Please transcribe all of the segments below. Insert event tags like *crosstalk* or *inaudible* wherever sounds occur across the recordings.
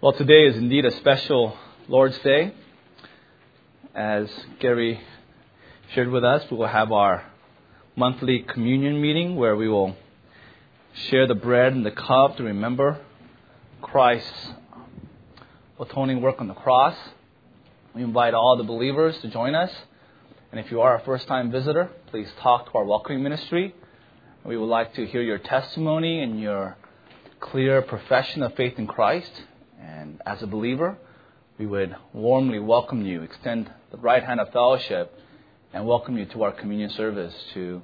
Well, today is indeed a special Lord's Day. As Gary shared with us, we will have our monthly communion meeting where we will share the bread and the cup to remember Christ's atoning work on the cross. We invite all the believers to join us. And if you are a first time visitor, please talk to our welcoming ministry. We would like to hear your testimony and your clear profession of faith in Christ. And as a believer, we would warmly welcome you, extend the right hand of fellowship, and welcome you to our communion service to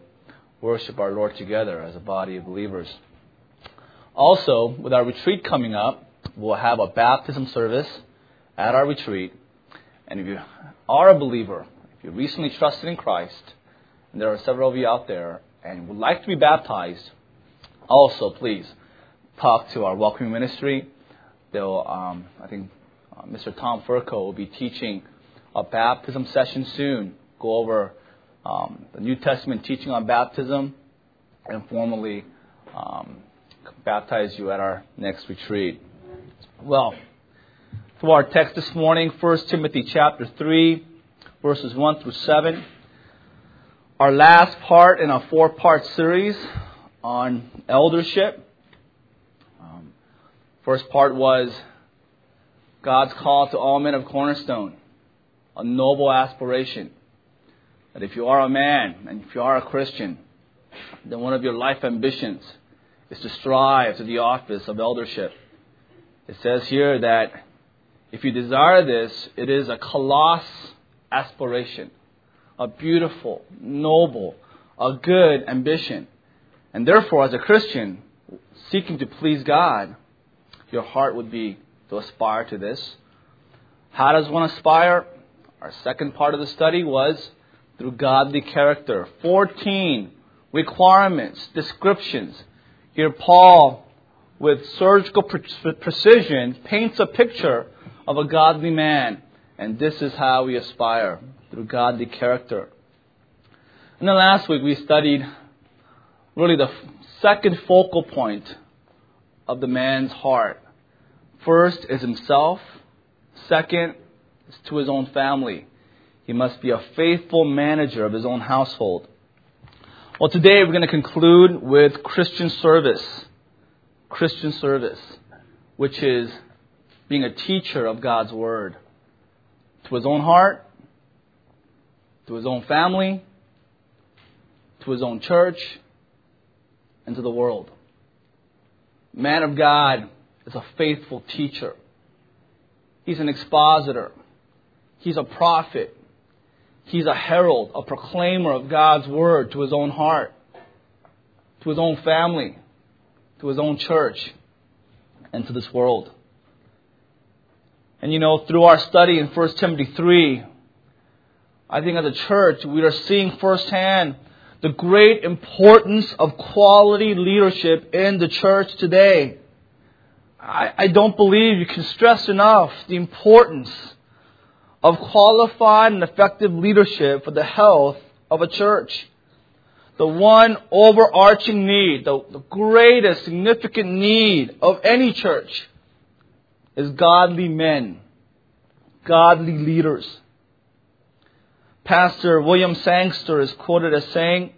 worship our Lord together as a body of believers. Also, with our retreat coming up, we'll have a baptism service at our retreat. And if you are a believer, if you recently trusted in Christ, and there are several of you out there, and would like to be baptized, also please talk to our welcoming ministry. They'll, um, I think, uh, Mr. Tom Furco will be teaching a baptism session soon. Go over um, the New Testament teaching on baptism and formally um, baptize you at our next retreat. Well, to our text this morning, 1 Timothy chapter 3, verses 1 through 7. Our last part in a four part series on eldership. First part was God's call to all men of Cornerstone, a noble aspiration. That if you are a man and if you are a Christian, then one of your life ambitions is to strive to the office of eldership. It says here that if you desire this, it is a colossal aspiration, a beautiful, noble, a good ambition. And therefore, as a Christian seeking to please God, your heart would be to aspire to this. How does one aspire? Our second part of the study was through godly character. 14 requirements, descriptions. Here, Paul, with surgical precision, paints a picture of a godly man. And this is how we aspire through godly character. And then last week we studied really the second focal point of the man's heart. First is himself. Second is to his own family. He must be a faithful manager of his own household. Well, today we're going to conclude with Christian service. Christian service, which is being a teacher of God's Word to his own heart, to his own family, to his own church, and to the world. Man of God is a faithful teacher. He's an expositor. He's a prophet. He's a herald, a proclaimer of God's word to his own heart, to his own family, to his own church, and to this world. And you know, through our study in 1 Timothy 3, I think as a church, we are seeing firsthand the great importance of quality leadership in the church today. I, I don't believe you can stress enough the importance of qualified and effective leadership for the health of a church. The one overarching need, the, the greatest significant need of any church is godly men, godly leaders. Pastor William Sangster is quoted as saying,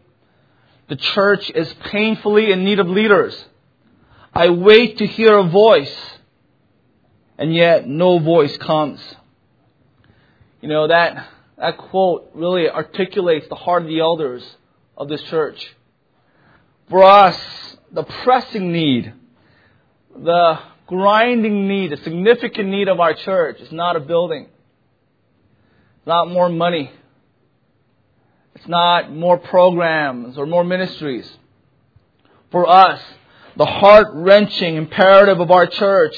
The church is painfully in need of leaders. I wait to hear a voice, and yet no voice comes. You know, that, that quote really articulates the heart of the elders of this church. For us, the pressing need, the grinding need, the significant need of our church is not a building, not more money, it's not more programs or more ministries. For us, the heart wrenching imperative of our church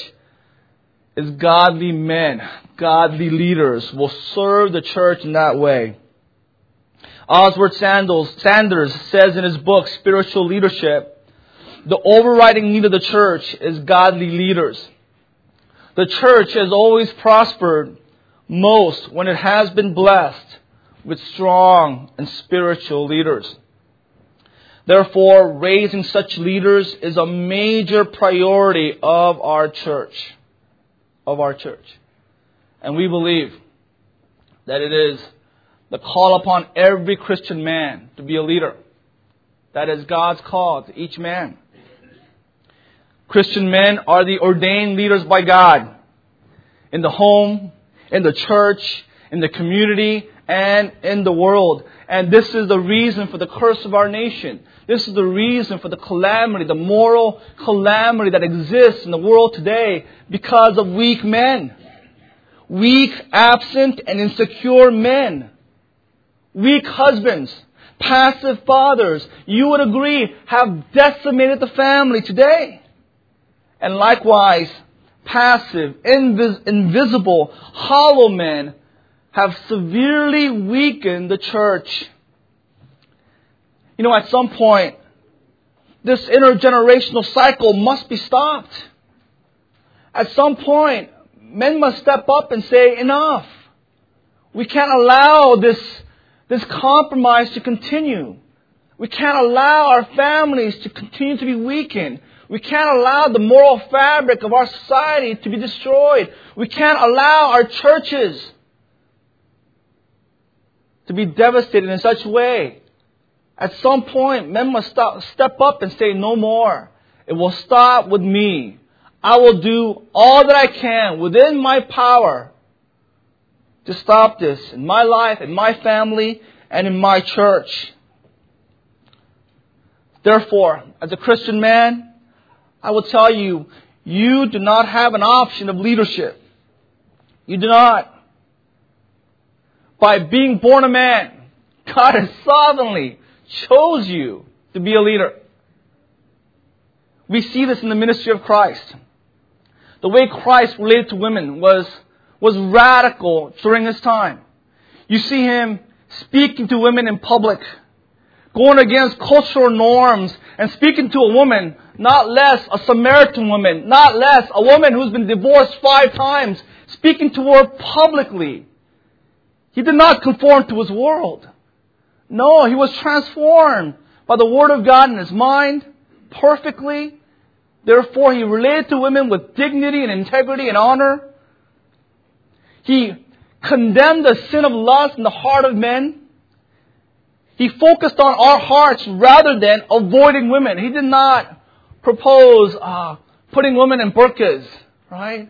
is godly men, godly leaders will serve the church in that way. Oswald Sanders, Sanders says in his book, Spiritual Leadership, the overriding need of the church is godly leaders. The church has always prospered most when it has been blessed with strong and spiritual leaders. Therefore, raising such leaders is a major priority of our church. of our church. And we believe that it is the call upon every Christian man to be a leader. That is God's call to each man. Christian men are the ordained leaders by God in the home, in the church, in the community, and in the world. And this is the reason for the curse of our nation. This is the reason for the calamity, the moral calamity that exists in the world today because of weak men. Weak, absent, and insecure men. Weak husbands, passive fathers, you would agree, have decimated the family today. And likewise, passive, invis- invisible, hollow men have severely weakened the church. You know, at some point, this intergenerational cycle must be stopped. At some point, men must step up and say, enough. We can't allow this, this compromise to continue. We can't allow our families to continue to be weakened. We can't allow the moral fabric of our society to be destroyed. We can't allow our churches to be devastated in such a way. At some point, men must stop, step up and say, no more. It will stop with me. I will do all that I can within my power to stop this in my life, in my family, and in my church. Therefore, as a Christian man, I will tell you, you do not have an option of leadership. You do not. By being born a man, God has sovereignly chose you to be a leader. We see this in the ministry of Christ. The way Christ related to women was, was radical during his time. You see him speaking to women in public, going against cultural norms, and speaking to a woman, not less a Samaritan woman, not less a woman who's been divorced five times, speaking to her publicly. He did not conform to his world. No, he was transformed by the Word of God in his mind perfectly. Therefore, he related to women with dignity and integrity and honor. He condemned the sin of lust in the heart of men. He focused on our hearts rather than avoiding women. He did not propose uh, putting women in burqas, right?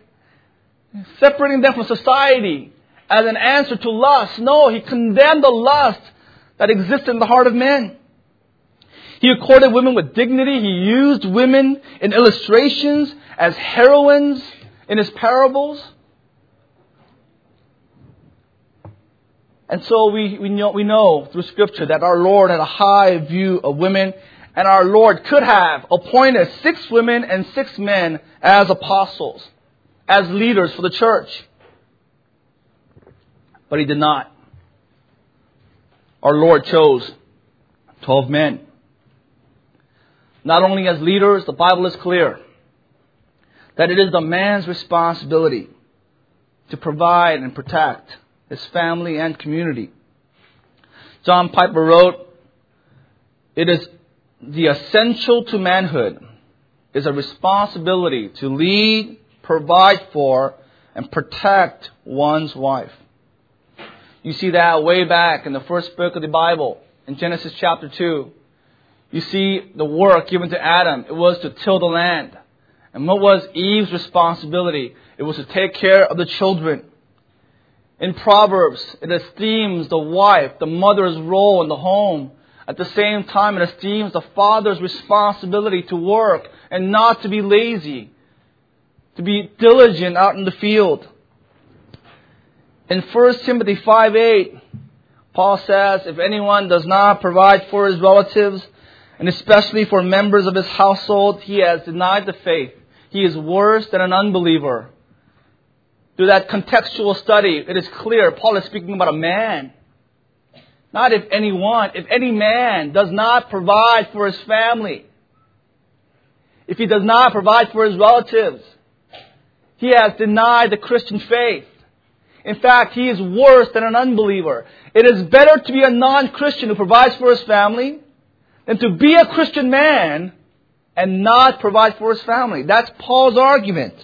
Separating them from society as an answer to lust. No, he condemned the lust that exist in the heart of men. He accorded women with dignity. He used women in illustrations as heroines in his parables. And so we, we, know, we know through Scripture that our Lord had a high view of women, and our Lord could have appointed six women and six men as apostles, as leaders for the church. But he did not our Lord chose 12 men. Not only as leaders, the Bible is clear that it is the man's responsibility to provide and protect his family and community. John Piper wrote, It is the essential to manhood is a responsibility to lead, provide for, and protect one's wife. You see that way back in the first book of the Bible, in Genesis chapter 2. You see the work given to Adam. It was to till the land. And what was Eve's responsibility? It was to take care of the children. In Proverbs, it esteems the wife, the mother's role in the home. At the same time, it esteems the father's responsibility to work and not to be lazy, to be diligent out in the field. In 1 Timothy 5 8, Paul says, If anyone does not provide for his relatives, and especially for members of his household, he has denied the faith. He is worse than an unbeliever. Through that contextual study, it is clear Paul is speaking about a man. Not if anyone, if any man does not provide for his family, if he does not provide for his relatives, he has denied the Christian faith. In fact, he is worse than an unbeliever. It is better to be a non-Christian who provides for his family than to be a Christian man and not provide for his family. That's Paul's argument.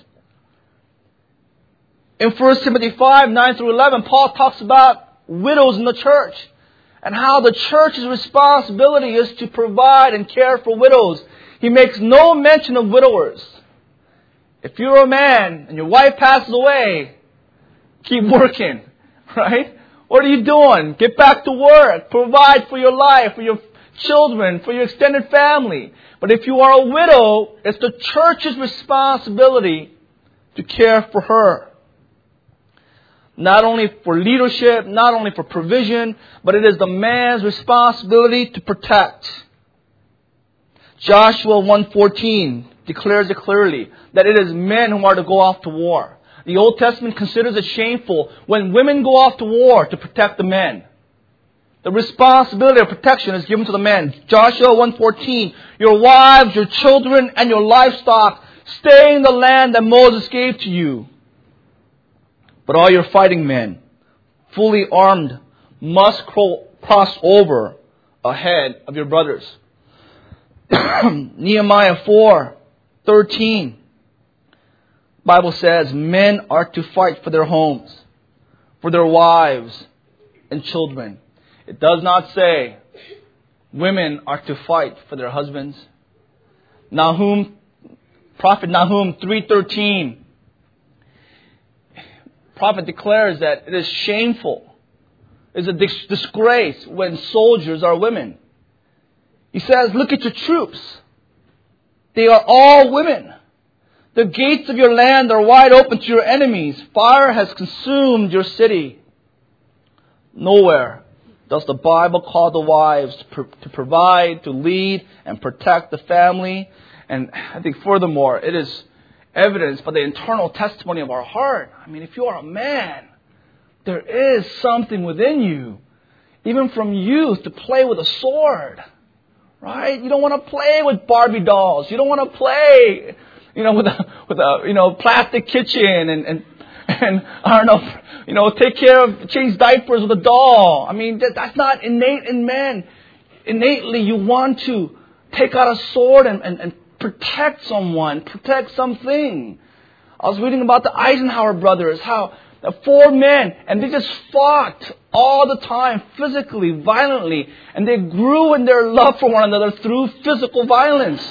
In 1 Timothy 5, 9 through 11, Paul talks about widows in the church and how the church's responsibility is to provide and care for widows. He makes no mention of widowers. If you're a man and your wife passes away, keep working, right? What are you doing? Get back to work. Provide for your life, for your children, for your extended family. But if you are a widow, it's the church's responsibility to care for her. Not only for leadership, not only for provision, but it is the man's responsibility to protect. Joshua 1:14 declares it clearly that it is men who are to go off to war. The Old Testament considers it shameful when women go off to war to protect the men. The responsibility of protection is given to the men. Joshua 1:14, your wives, your children, and your livestock stay in the land that Moses gave to you. But all your fighting men, fully armed, must cross over ahead of your brothers. *clears throat* Nehemiah 4:13 Bible says men are to fight for their homes, for their wives and children. It does not say women are to fight for their husbands. Nahum Prophet Nahum 3:13 Prophet declares that it is shameful, it is a disgrace when soldiers are women. He says, Look at your troops. They are all women. The gates of your land are wide open to your enemies. Fire has consumed your city. Nowhere does the Bible call the wives to, to provide, to lead, and protect the family. And I think furthermore, it is evidenced by the internal testimony of our heart. I mean, if you are a man, there is something within you, even from youth, to play with a sword. Right? You don't want to play with Barbie dolls. You don't want to play, you know, with a, with a, you know, plastic kitchen and, and, and I don't know, you know, take care of, change diapers with a doll. I mean, that, that's not innate in men. Innately, you want to take out a sword and, and, and protect someone, protect something. I was reading about the Eisenhower brothers, how the four men, and they just fought all the time, physically, violently, and they grew in their love for one another through physical violence.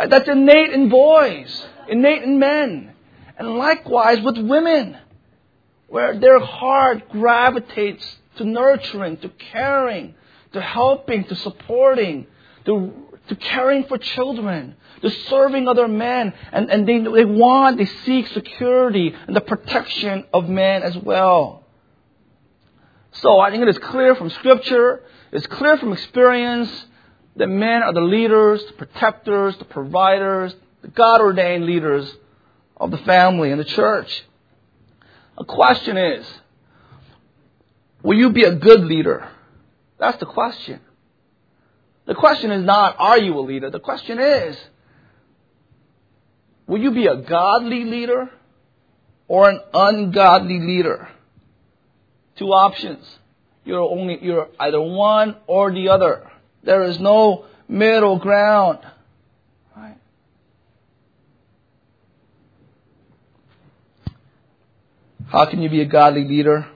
Uh, that's innate in boys, innate in men. And likewise with women, where their heart gravitates to nurturing, to caring, to helping, to supporting, to, to caring for children, to serving other men, and, and they, they want, they seek security and the protection of men as well. So I think it is clear from Scripture, it's clear from experience that men are the leaders, the protectors, the providers, the God ordained leaders of the family and the church. A question is, will you be a good leader? That's the question. The question is not, are you a leader? The question is, will you be a godly leader or an ungodly leader? Two options. You're only, you're either one or the other. There is no middle ground. Right? How can you be a godly leader?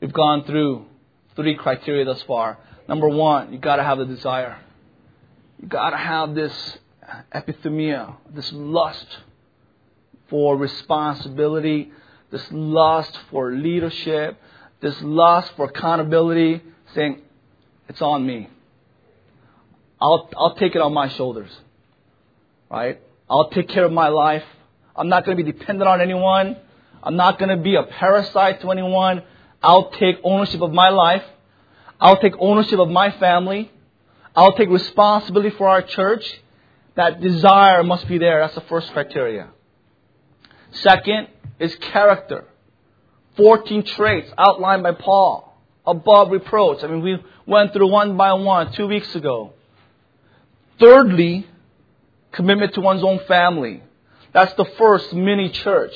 We've gone through three criteria thus far. Number one, you gotta have the desire. You gotta have this epithumia, this lust for responsibility, this lust for leadership, this lust for accountability, saying, it's on me. I'll, I'll take it on my shoulders. Right? I'll take care of my life. I'm not going to be dependent on anyone. I'm not going to be a parasite to anyone. I'll take ownership of my life. I'll take ownership of my family. I'll take responsibility for our church. That desire must be there. That's the first criteria. Second is character. 14 traits outlined by Paul. Above reproach. I mean, we went through one by one two weeks ago. Thirdly, commitment to one's own family. That's the first mini church.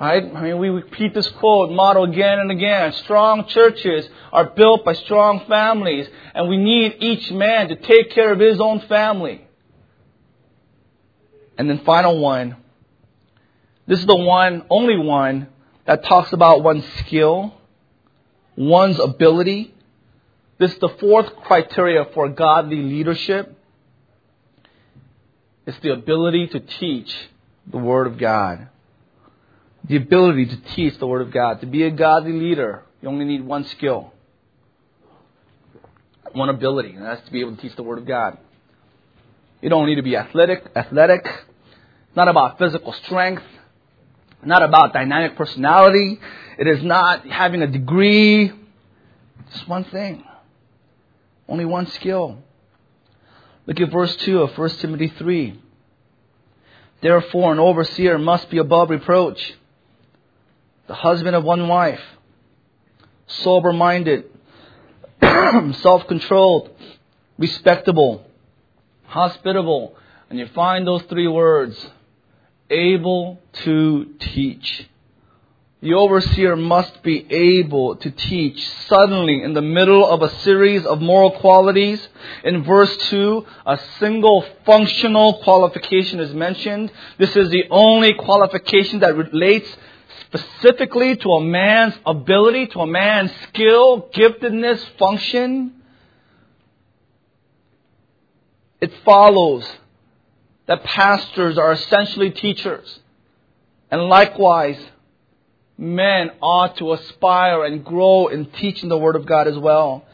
Right? I mean, we repeat this quote, motto again and again. Strong churches are built by strong families, and we need each man to take care of his own family. And then final one, This is the one, only one, that talks about one's skill, one's ability. This is the fourth criteria for godly leadership. It's the ability to teach the Word of God. The ability to teach the Word of God. To be a godly leader, you only need one skill, one ability, and that's to be able to teach the Word of God. You don't need to be athletic, athletic. It's not about physical strength not about dynamic personality. It is not having a degree. It's one thing. Only one skill. Look at verse 2 of 1 Timothy 3. Therefore, an overseer must be above reproach, the husband of one wife, sober minded, *clears throat* self controlled, respectable, hospitable. And you find those three words able to teach. The overseer must be able to teach. Suddenly, in the middle of a series of moral qualities, in verse 2, a single functional qualification is mentioned. This is the only qualification that relates specifically to a man's ability, to a man's skill, giftedness, function. It follows that pastors are essentially teachers. And likewise, men ought to aspire and grow in teaching the Word of God as well.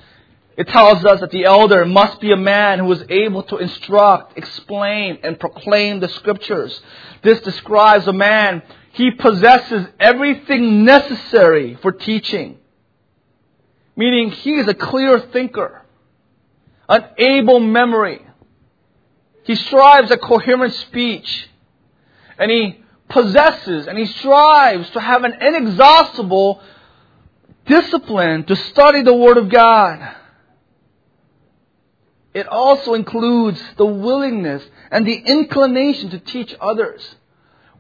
It tells us that the elder must be a man who is able to instruct, explain, and proclaim the Scriptures. This describes a man, he possesses everything necessary for teaching. Meaning he is a clear thinker, an able memory, he strives at coherent speech. And he possesses and he strives to have an inexhaustible discipline to study the Word of God. It also includes the willingness and the inclination to teach others,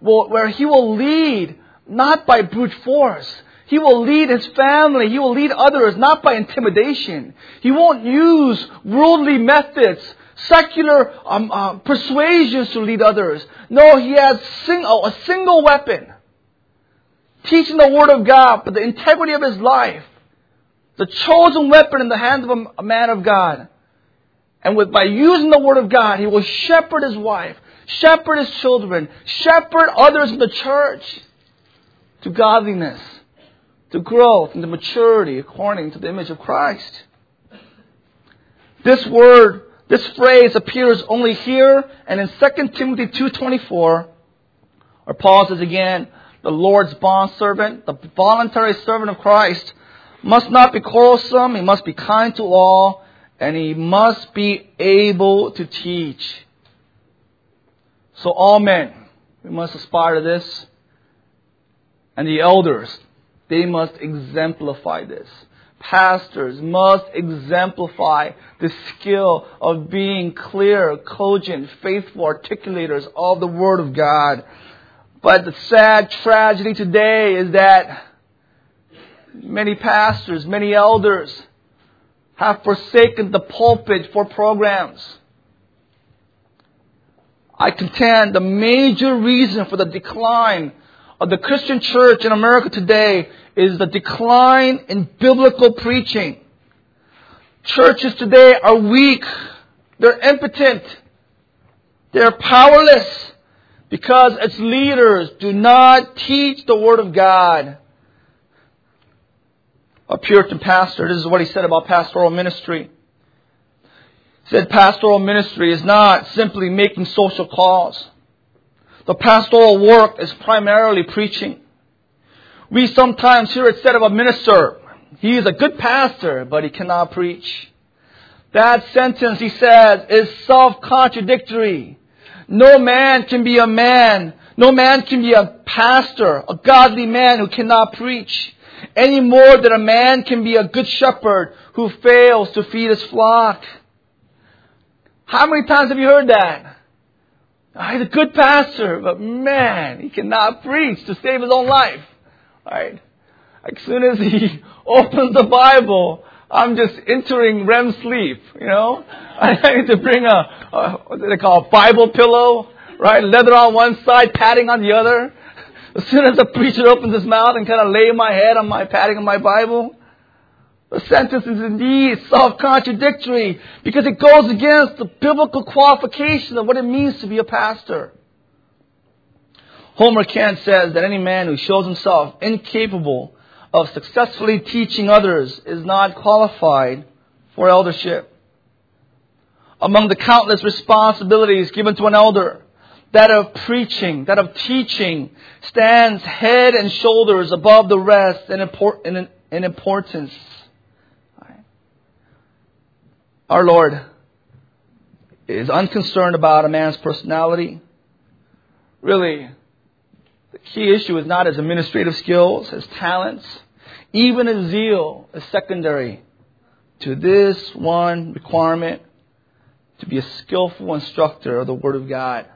where he will lead not by brute force. He will lead his family. He will lead others not by intimidation. He won't use worldly methods secular um, uh, persuasions to lead others. No, he has sing- oh, a single weapon. Teaching the Word of God, but the integrity of his life. The chosen weapon in the hands of a, man of God. And with, by using the Word of God, he will shepherd his wife, shepherd his children, shepherd others in the church to godliness, to growth, and to maturity according to the image of Christ. This word this phrase appears only here and in 2 Timothy 2.24, where Paul says again, the Lord's bondservant, the voluntary servant of Christ, must not be quarrelsome, he must be kind to all, and he must be able to teach. So all men, we must aspire to this. And the elders, they must exemplify this pastors must exemplify the skill of being clear, cogent, faithful articulators of the Word of God. But the sad tragedy today is that many pastors, many elders have forsaken the pulpit for programs. I contend the major reason for the decline of the Christian church in America today is the decline in biblical preaching. Churches today are weak. They're impotent. They're powerless because its leaders do not teach the Word of God. A Puritan pastor, this is what he said about pastoral ministry. He said pastoral ministry is not simply making social calls. The pastoral work is primarily preaching. We sometimes hear it said of a minister, he is a good pastor, but he cannot preach. That sentence, he says, is self-contradictory. No man can be a man. No man can be a pastor, a godly man who cannot preach. Any more than a man can be a good shepherd who fails to feed his flock. How many times have you heard that? Oh, he's a good pastor, but man, he cannot preach to save his own life. Right? As soon as he *laughs* opens the Bible, I'm just entering REM sleep, you know? *laughs* I need to bring a, a what do they call a Bible pillow, right? Leather on one side, padding on the other. *laughs* As soon as the preacher opens his mouth and kind of lay my head on my padding of my Bible, the sentence is indeed self-contradictory because it goes against the biblical qualification of what it means to be a pastor. Homer Kent says that any man who shows himself incapable of successfully teaching others is not qualified for eldership. Among the countless responsibilities given to an elder, that of preaching, that of teaching, stands head and shoulders above the rest in, import, in, in importance. Our Lord is unconcerned about a man's personality. Really, key issue is not his administrative skills, his talents, even his zeal is secondary to this one requirement to be a skillful instructor of the Word of God.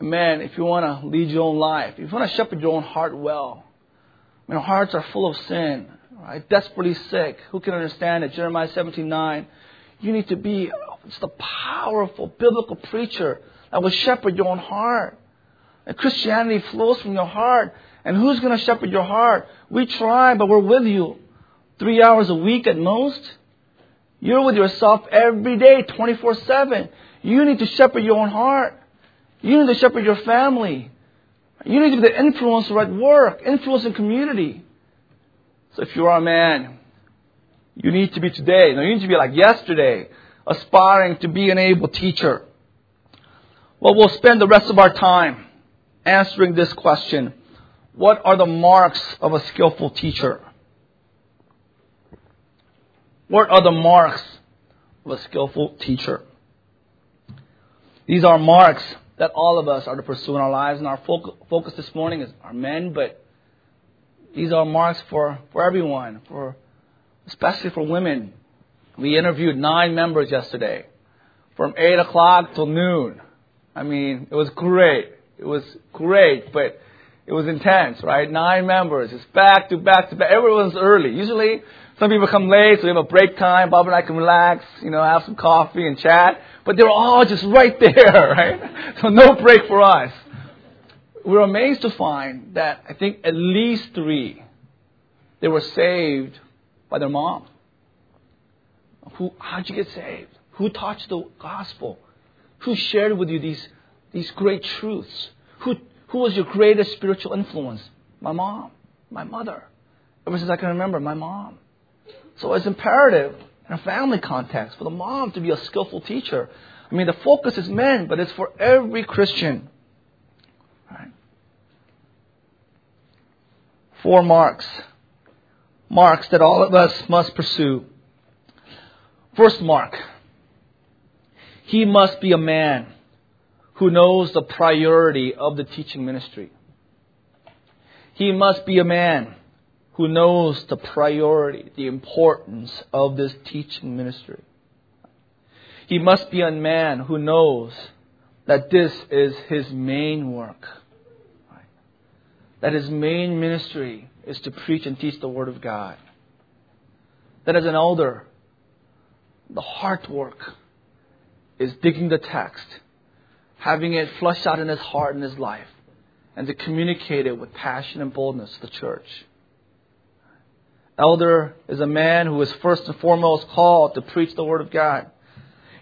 man, if you want to lead your own life, if you want to shepherd your own heart well, I mean, our hearts are full of sin, right? Desperately sick. Who can understand it? Jeremiah 17 9. You need to be just a powerful biblical preacher that will shepherd your own heart. Christianity flows from your heart. And who's going to shepherd your heart? We try, but we're with you. Three hours a week at most. You're with yourself every day, 24 7. You need to shepherd your own heart. You need to shepherd your family. You need to be the influencer at work, influence in community. So if you are a man, you need to be today. No, you need to be like yesterday, aspiring to be an able teacher. Well, we'll spend the rest of our time answering this question. What are the marks of a skillful teacher? What are the marks of a skillful teacher? These are marks that all of us are to pursue in our lives, and our focus this morning is our men, but these are marks for, for everyone, for especially for women. We interviewed nine members yesterday, from eight o'clock till noon. I mean, it was great. It was great, but it was intense, right? Nine members, it's back to back to back. Everyone's early. Usually, some people come late, so we have a break time. Bob and I can relax, you know, have some coffee and chat. But they were all just right *laughs* there, right? So no break for us. We were amazed to find that I think at least three, they were saved by their mom. Who, how'd you get saved? Who taught you the gospel? Who shared with you these, these great truths? Who, who was your greatest spiritual influence? My mom, my mother. Ever since I can remember, my mom. So it's imperative in a family context for the mom to be a skillful teacher. I mean, the focus is men, but it's for every Christian. Right? Four marks. Marks that all of us must pursue. First mark. He must be a man who knows the priority of the teaching ministry. He must be a man who knows the priority, the importance of this teaching ministry. He must be a man who knows that this is his main work. That his main ministry is to preach and teach the Word of God. That as an elder, the heart work is digging the text, having it flushed out in his heart and his life, and to communicate it with passion and boldness to the church. Elder is a man who is first and foremost called to preach the Word of God.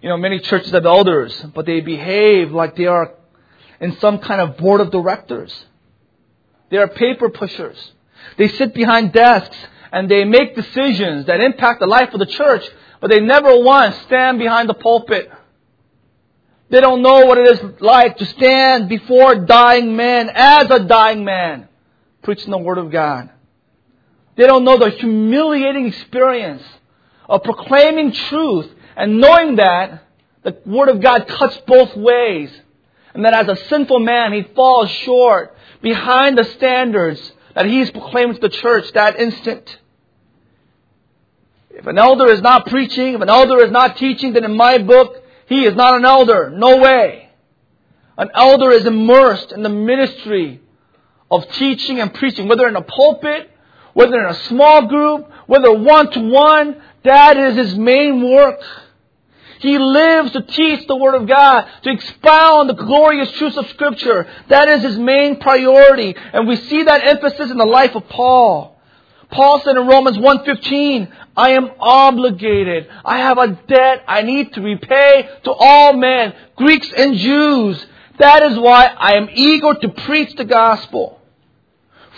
You know, many churches have elders, but they behave like they are in some kind of board of directors. They are paper pushers. They sit behind desks and they make decisions that impact the life of the church, but they never once stand behind the pulpit. They don't know what it is like to stand before dying men as a dying man, preaching the Word of God. They don't know the humiliating experience of proclaiming truth and knowing that the Word of God cuts both ways. And that as a sinful man, he falls short behind the standards that he's proclaimed to the church that instant. If an elder is not preaching, if an elder is not teaching, then in my book, he is not an elder. No way. An elder is immersed in the ministry of teaching and preaching, whether in a pulpit whether in a small group, whether one to one, that is his main work. He lives to teach the Word of God, to expound the glorious truths of Scripture. That is his main priority. And we see that emphasis in the life of Paul. Paul said in Romans 1.15, I am obligated. I have a debt I need to repay to all men, Greeks and Jews. That is why I am eager to preach the gospel.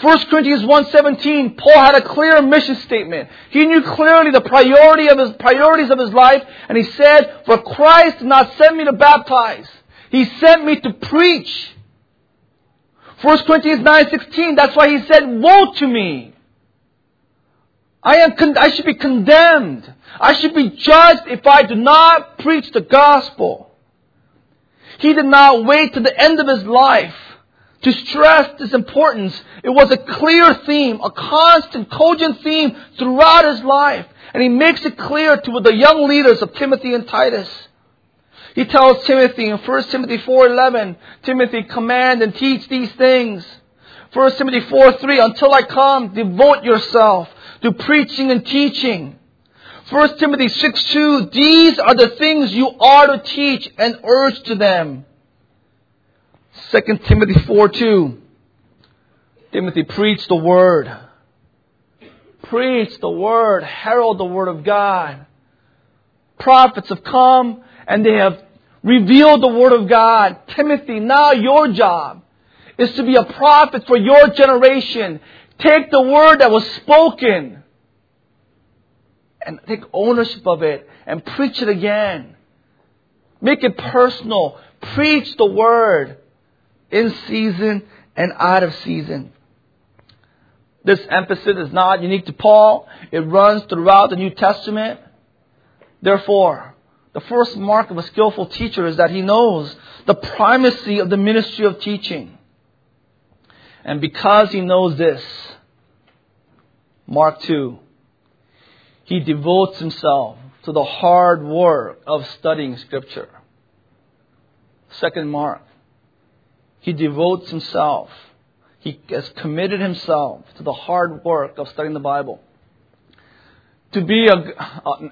1 Corinthians 1.17, Paul had a clear mission statement. He knew clearly the priority of his, priorities of his life, and he said, For Christ did not send me to baptize. He sent me to preach. 1 Corinthians 9.16, that's why he said, Woe to me! I am, con- I should be condemned. I should be judged if I do not preach the gospel. He did not wait to the end of his life to stress this importance. It was a clear theme, a constant, cogent theme throughout his life. And he makes it clear to the young leaders of Timothy and Titus. He tells Timothy in 1 Timothy 4.11, Timothy, command and teach these things. 1 Timothy 4.3, until I come, devote yourself to preaching and teaching. 1 Timothy 6 2, these are the things you are to teach and urge to them. 2 Timothy 4 2, Timothy, preach the word. Preach the word. Herald the word of God. Prophets have come and they have revealed the word of God. Timothy, now your job is to be a prophet for your generation. Take the word that was spoken and take ownership of it and preach it again. Make it personal. Preach the word in season and out of season. This emphasis is not unique to Paul. It runs throughout the New Testament. Therefore, the first mark of a skillful teacher is that he knows the primacy of the ministry of teaching. And because he knows this, Mark 2, he devotes himself to the hard work of studying Scripture. Second Mark, he devotes himself. He has committed himself to the hard work of studying the Bible. To be a,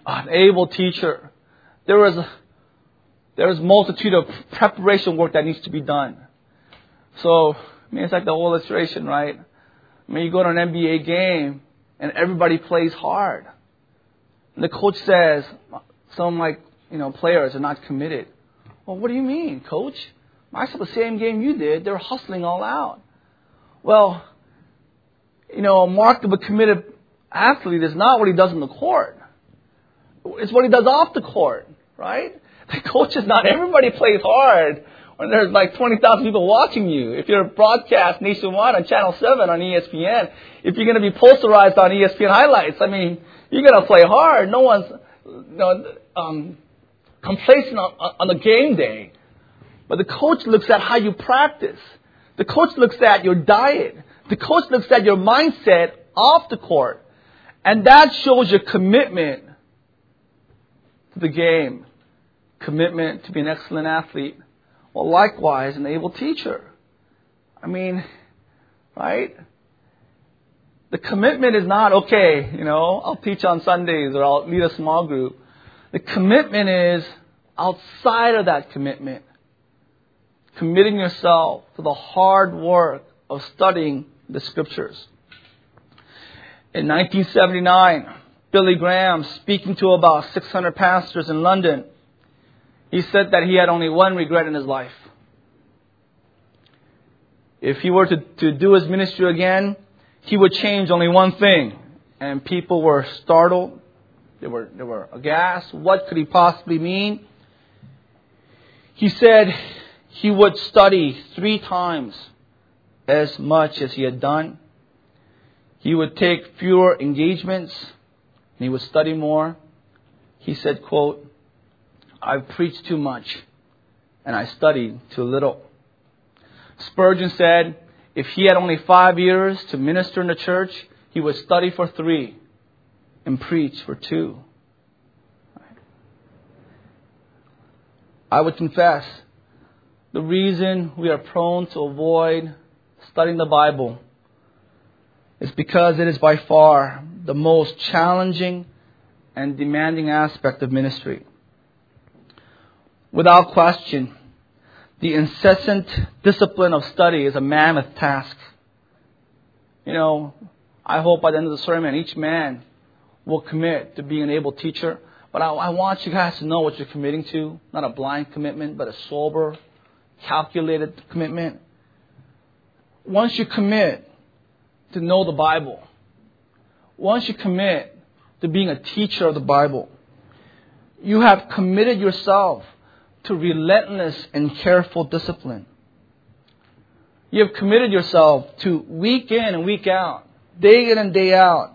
an able teacher, there is a, there is multitude of preparation work that needs to be done. So, I mean, it's like the whole illustration, right? I mean, you go to an NBA game and everybody plays hard. And the coach says, some like, you know, players are not committed. Well, what do you mean, coach? I saw the same game you did. They're hustling all out. Well, you know, a mark of a committed athlete is not what he does in the court. It's what he does off the court, right? *laughs* The coach is not everybody plays hard when there's like 20,000 people watching you. If you're broadcast nationwide on Channel 7 on ESPN, if you're going to be posterized on ESPN highlights, I mean, you're going to play hard. No one's you know, um, complacent on, on the game day. But the coach looks at how you practice. The coach looks at your diet. The coach looks at your mindset off the court. And that shows your commitment to the game. Commitment to be an excellent athlete. Well, likewise, an able teacher. I mean, right? The commitment is not, okay, you know, I'll teach on Sundays or I'll lead a small group. The commitment is outside of that commitment. Committing yourself to the hard work of studying the scriptures. In 1979, Billy Graham, speaking to about 600 pastors in London, he said that he had only one regret in his life. If he were to, to do his ministry again, he would change only one thing. And people were startled. They were, they were aghast. What could he possibly mean? He said he would study three times as much as he had done. He would take fewer engagements and he would study more. He said, quote, I've preached too much and I studied too little. Spurgeon said, if he had only five years to minister in the church, he would study for three and preach for two. I would confess the reason we are prone to avoid studying the Bible is because it is by far the most challenging and demanding aspect of ministry. Without question, the incessant discipline of study is a mammoth task. You know, I hope by the end of the sermon, each man will commit to being an able teacher. But I, I want you guys to know what you're committing to. Not a blind commitment, but a sober, calculated commitment. Once you commit to know the Bible, once you commit to being a teacher of the Bible, you have committed yourself to relentless and careful discipline. You have committed yourself to week in and week out, day in and day out,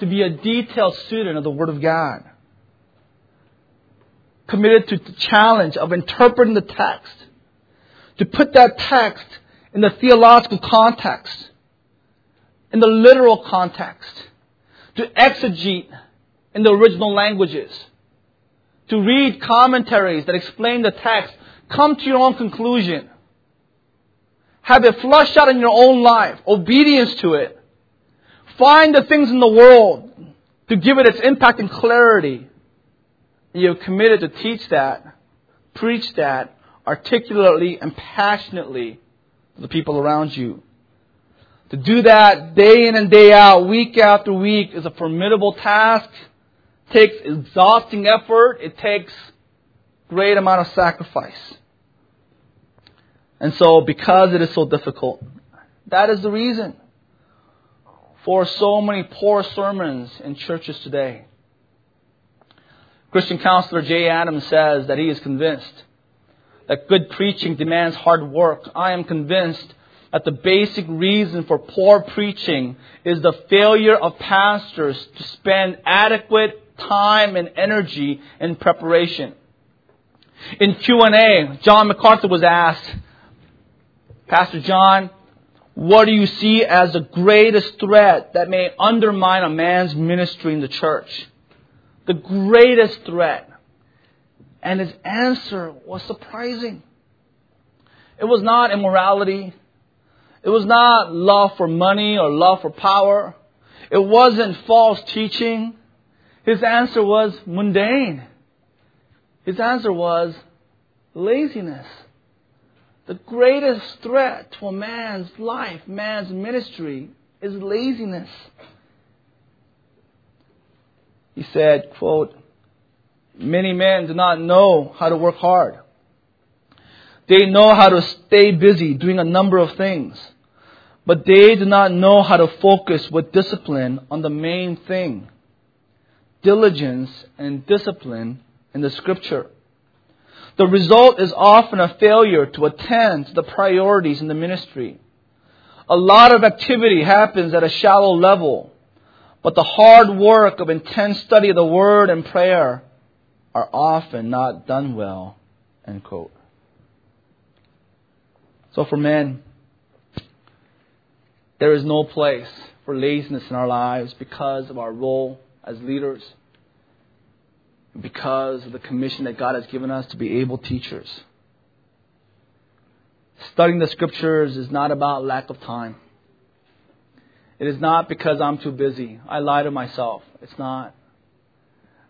to be a detailed student of the Word of God. Committed to the challenge of interpreting the text, to put that text in the theological context, in the literal context, to exegete in the original languages to read commentaries that explain the text, come to your own conclusion. Have it flushed out in your own life, obedience to it. Find the things in the world to give it its impact and clarity. You have committed to teach that, preach that, articulately and passionately to the people around you. To do that day in and day out, week after week, is a formidable task takes exhausting effort. It takes great amount of sacrifice. And so, because it is so difficult, that is the reason for so many poor sermons in churches today. Christian counselor Jay Adams says that he is convinced that good preaching demands hard work. I am convinced that the basic reason for poor preaching is the failure of pastors to spend adequate time and energy in preparation. In Q&A, John MacArthur was asked, Pastor John, what do you see as the greatest threat that may undermine a man's ministry in the church? The greatest threat. And his answer was surprising. It was not immorality. It was not love for money or love for power. It wasn't false teaching. His answer was mundane. His answer was laziness. The greatest threat to a man's life, man's ministry, is laziness. He said, quote, Many men do not know how to work hard. They know how to stay busy doing a number of things, but they do not know how to focus with discipline on the main thing diligence and discipline in the scripture. The result is often a failure to attend to the priorities in the ministry. A lot of activity happens at a shallow level, but the hard work of intense study of the Word and prayer are often not done well. End quote. So for men, there is no place for laziness in our lives because of our role as leaders because of the commission that God has given us to be able teachers. Studying the scriptures is not about lack of time. It is not because I'm too busy. I lie to myself. It's not.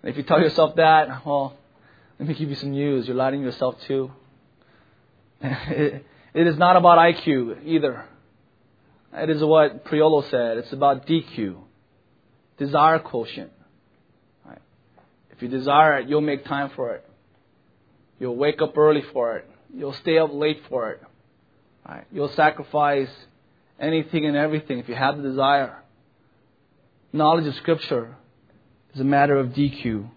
And if you tell yourself that, well, let me give you some news. You're lying to yourself too. *laughs* it is not about IQ either. It is what Priolo said. It's about DQ, desire quotient. If you desire it, you'll make time for it. You'll wake up early for it. You'll stay up late for it. Right? You'll sacrifice anything and everything if you have the desire. Knowledge of Scripture is a matter of DQ.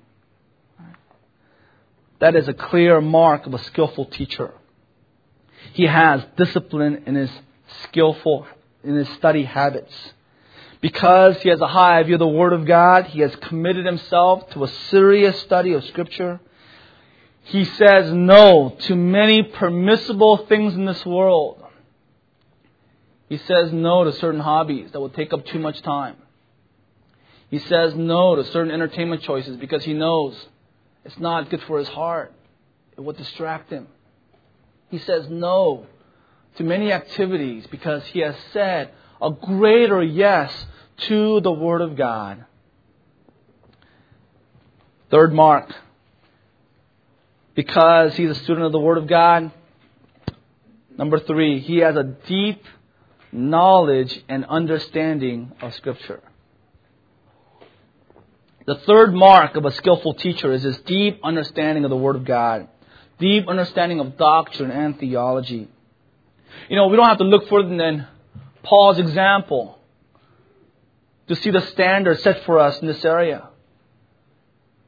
That is a clear mark of a skillful teacher. He has discipline in his skillful, in his study habits. Because he has a high view of the Word of God, he has committed himself to a serious study of Scripture. He says no to many permissible things in this world. He says no to certain hobbies that will take up too much time. He says no to certain entertainment choices because he knows it's not good for his heart. It will distract him. He says no to many activities because he has said a greater yes to the Word of God. Third mark Because he's a student of the Word of God. Number three, he has a deep knowledge and understanding of Scripture. The third mark of a skillful teacher is his deep understanding of the Word of God, deep understanding of doctrine and theology. You know, we don't have to look further than Paul's example to see the standard set for us in this area.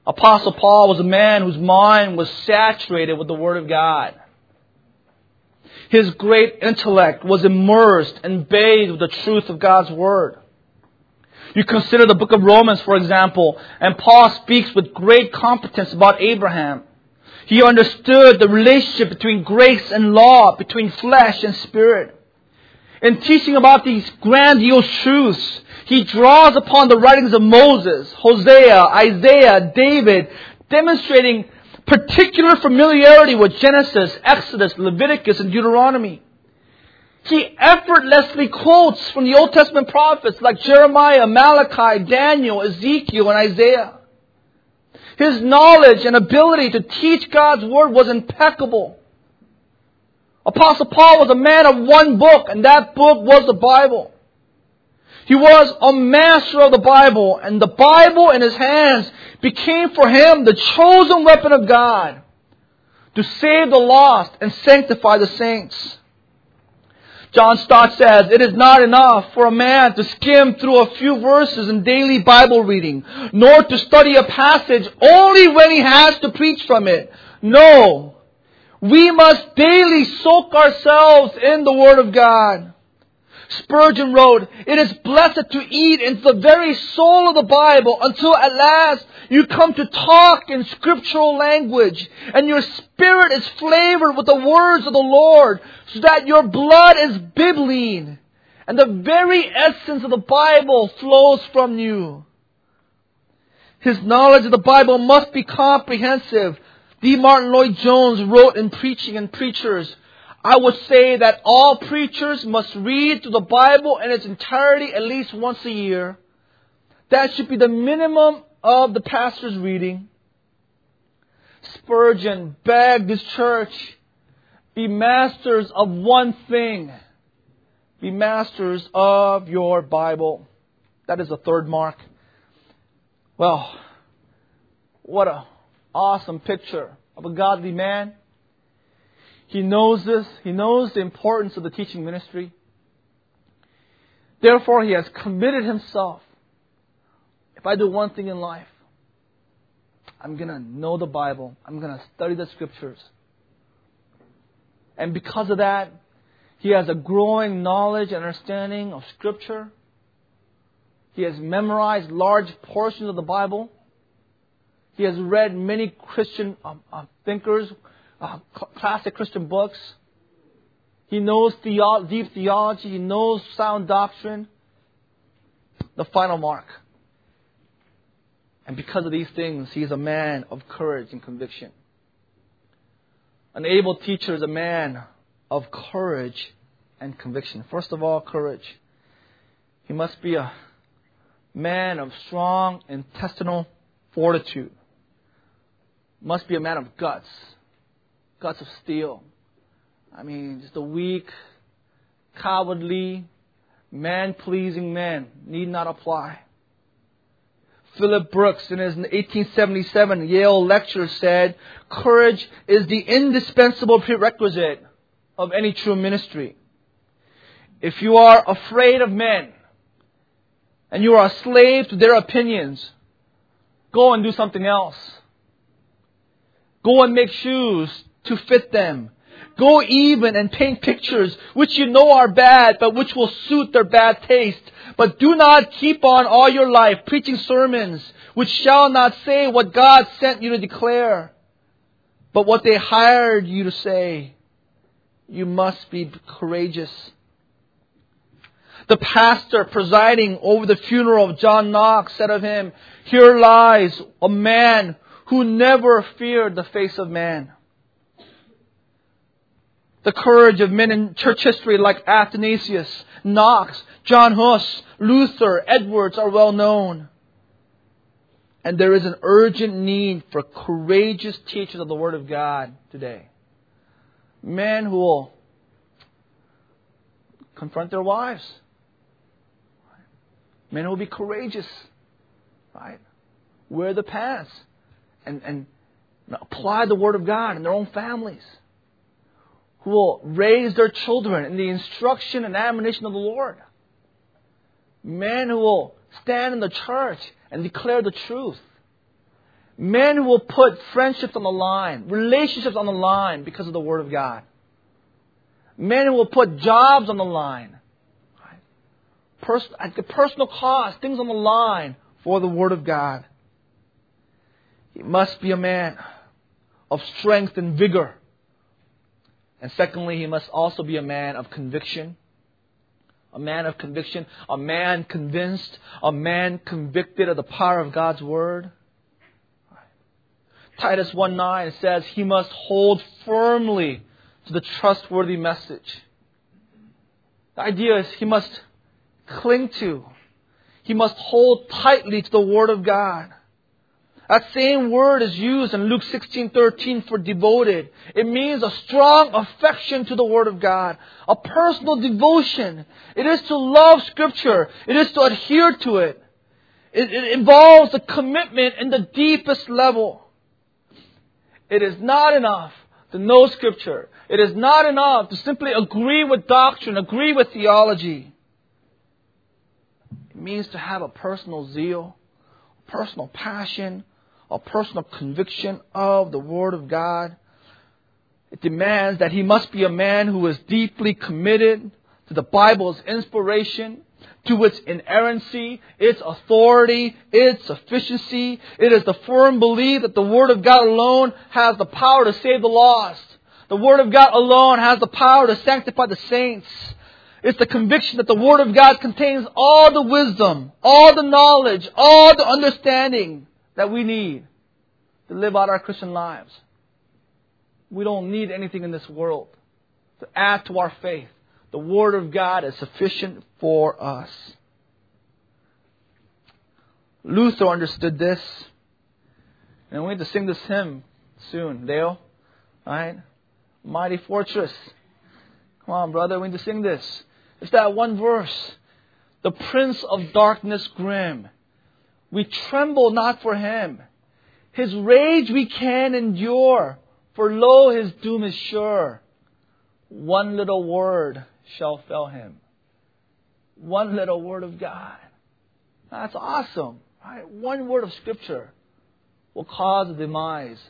Apostle Paul was a man whose mind was saturated with the Word of God. His great intellect was immersed and bathed with the truth of God's Word. You consider the book of Romans, for example, and Paul speaks with great competence about Abraham. He understood the relationship between grace and law, between flesh and spirit. In teaching about these grandiose truths, he draws upon the writings of Moses, Hosea, Isaiah, David, demonstrating particular familiarity with Genesis, Exodus, Leviticus, and Deuteronomy. He effortlessly quotes from the Old Testament prophets like Jeremiah, Malachi, Daniel, Ezekiel, and Isaiah. His knowledge and ability to teach God's Word was impeccable. Apostle Paul was a man of one book, and that book was the Bible. He was a master of the Bible, and the Bible in his hands became for him the chosen weapon of God to save the lost and sanctify the saints. John Stott says, It is not enough for a man to skim through a few verses in daily Bible reading, nor to study a passage only when he has to preach from it. No. We must daily soak ourselves in the Word of God. Spurgeon wrote, It is blessed to eat into the very soul of the Bible until at last you come to talk in scriptural language and your spirit is flavored with the words of the Lord so that your blood is bibline and the very essence of the Bible flows from you. His knowledge of the Bible must be comprehensive. D. Martyn Lloyd Jones wrote in Preaching and Preachers, I would say that all preachers must read the Bible in its entirety at least once a year. That should be the minimum of the pastor's reading. Spurgeon begged his church, be masters of one thing. Be masters of your Bible. That is the third mark. Well, what a awesome picture of a godly man he knows this. He knows the importance of the teaching ministry. Therefore, he has committed himself. If I do one thing in life, I'm going to know the Bible. I'm going to study the scriptures. And because of that, he has a growing knowledge and understanding of scripture. He has memorized large portions of the Bible. He has read many Christian uh, uh, thinkers uh, classic Christian books. He knows theo- deep theology. He knows sound doctrine. The final mark. And because of these things, he is a man of courage and conviction. An able teacher is a man of courage and conviction. First of all, courage. He must be a man of strong intestinal fortitude. Must be a man of guts guts of steel. I mean, just a weak, cowardly, man pleasing man need not apply. Philip Brooks, in his 1877 Yale lecture, said, Courage is the indispensable prerequisite of any true ministry. If you are afraid of men and you are a slave to their opinions, go and do something else. Go and make shoes to fit them. Go even and paint pictures which you know are bad, but which will suit their bad taste. But do not keep on all your life preaching sermons which shall not say what God sent you to declare, but what they hired you to say. You must be courageous. The pastor presiding over the funeral of John Knox said of him, Here lies a man who never feared the face of man. The courage of men in church history like Athanasius, Knox, John Huss, Luther, Edwards are well known. And there is an urgent need for courageous teachers of the Word of God today. Men who will confront their wives. Men who will be courageous, right? Wear the pants and, and apply the Word of God in their own families. Who will raise their children in the instruction and admonition of the Lord. Men who will stand in the church and declare the truth. Men who will put friendships on the line, relationships on the line because of the Word of God. Men who will put jobs on the line. Pers- at the personal cost, things on the line for the Word of God. He must be a man of strength and vigor. And secondly, he must also be a man of conviction. A man of conviction, a man convinced, a man convicted of the power of God's Word. Titus 1 9 says he must hold firmly to the trustworthy message. The idea is he must cling to, he must hold tightly to the Word of God. That same word is used in Luke 16:13 for devoted. It means a strong affection to the word of God, a personal devotion. It is to love scripture. It is to adhere to it. It, it involves a commitment in the deepest level. It is not enough to know scripture. It is not enough to simply agree with doctrine, agree with theology. It means to have a personal zeal, personal passion, a personal conviction of the Word of God. It demands that he must be a man who is deeply committed to the Bible's inspiration, to its inerrancy, its authority, its sufficiency. It is the firm belief that the Word of God alone has the power to save the lost. The Word of God alone has the power to sanctify the saints. It's the conviction that the Word of God contains all the wisdom, all the knowledge, all the understanding that we need to live out our Christian lives. We don't need anything in this world to add to our faith. The Word of God is sufficient for us. Luther understood this. And we need to sing this hymn soon, Dale. Right? Mighty Fortress. Come on, brother, we need to sing this. It's that one verse. The Prince of Darkness grim. We tremble not for him. His rage we can endure, for lo, his doom is sure. One little word shall fell him. One little word of God. That's awesome, right? One word of Scripture will cause the demise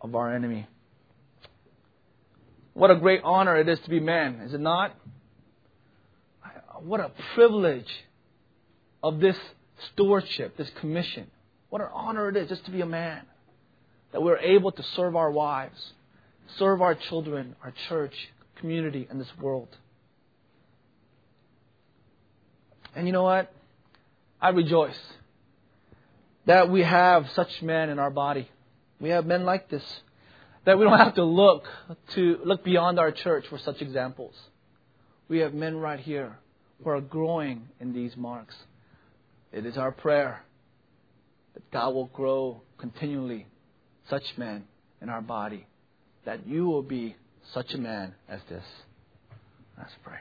of our enemy. What a great honor it is to be man, is it not? What a privilege of this stewardship, this commission. What an honor it is just to be a man. That we're able to serve our wives, serve our children, our church, community, and this world. And you know what? I rejoice that we have such men in our body. We have men like this. That we don't have to look to look beyond our church for such examples. We have men right here who are growing in these marks. It is our prayer that God will grow continually such men in our body, that you will be such a man as this. Let's pray.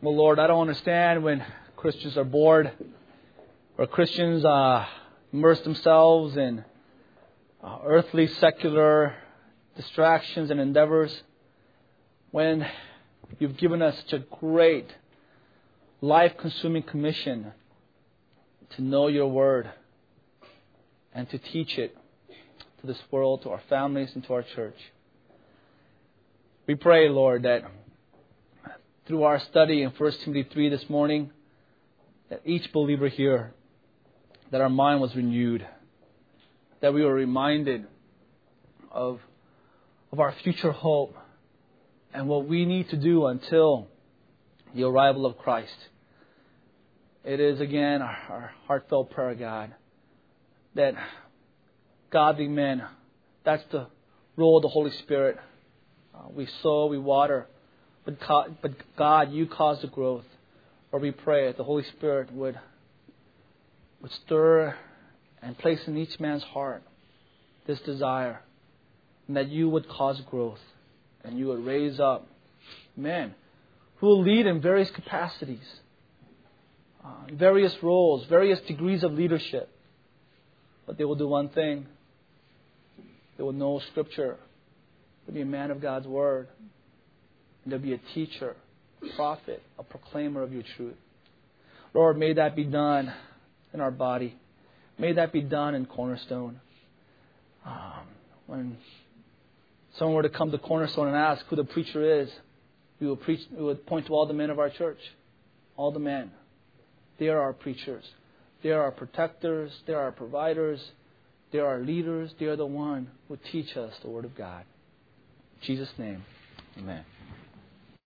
Well, Lord, I don't understand when Christians are bored or Christians uh, immerse themselves in uh, earthly, secular distractions and endeavors when you've given us such a great, life consuming commission to know your word and to teach it to this world, to our families, and to our church. We pray, Lord, that through our study in 1 Timothy 3 this morning, that each believer here, that our mind was renewed, that we were reminded of, of our future hope and what we need to do until the arrival of Christ. It is again our, our heartfelt prayer, God, that godly men. That's the role of the Holy Spirit. Uh, we sow, we water, but God, but God, you cause the growth. Or we pray that the Holy Spirit would would stir and place in each man's heart this desire, and that you would cause growth, and you would raise up men who will lead in various capacities, uh, various roles, various degrees of leadership. But they will do one thing they will know Scripture, they'll be a man of God's Word, and they'll be a teacher, a prophet, a proclaimer of your truth. Lord, may that be done in our body. May that be done in Cornerstone. Um, when someone were to come to Cornerstone and ask who the preacher is, we will preach. We would point to all the men of our church, all the men. They are our preachers. They are our protectors. They are our providers. They are our leaders. They are the one who teach us the Word of God. In Jesus' name, Amen.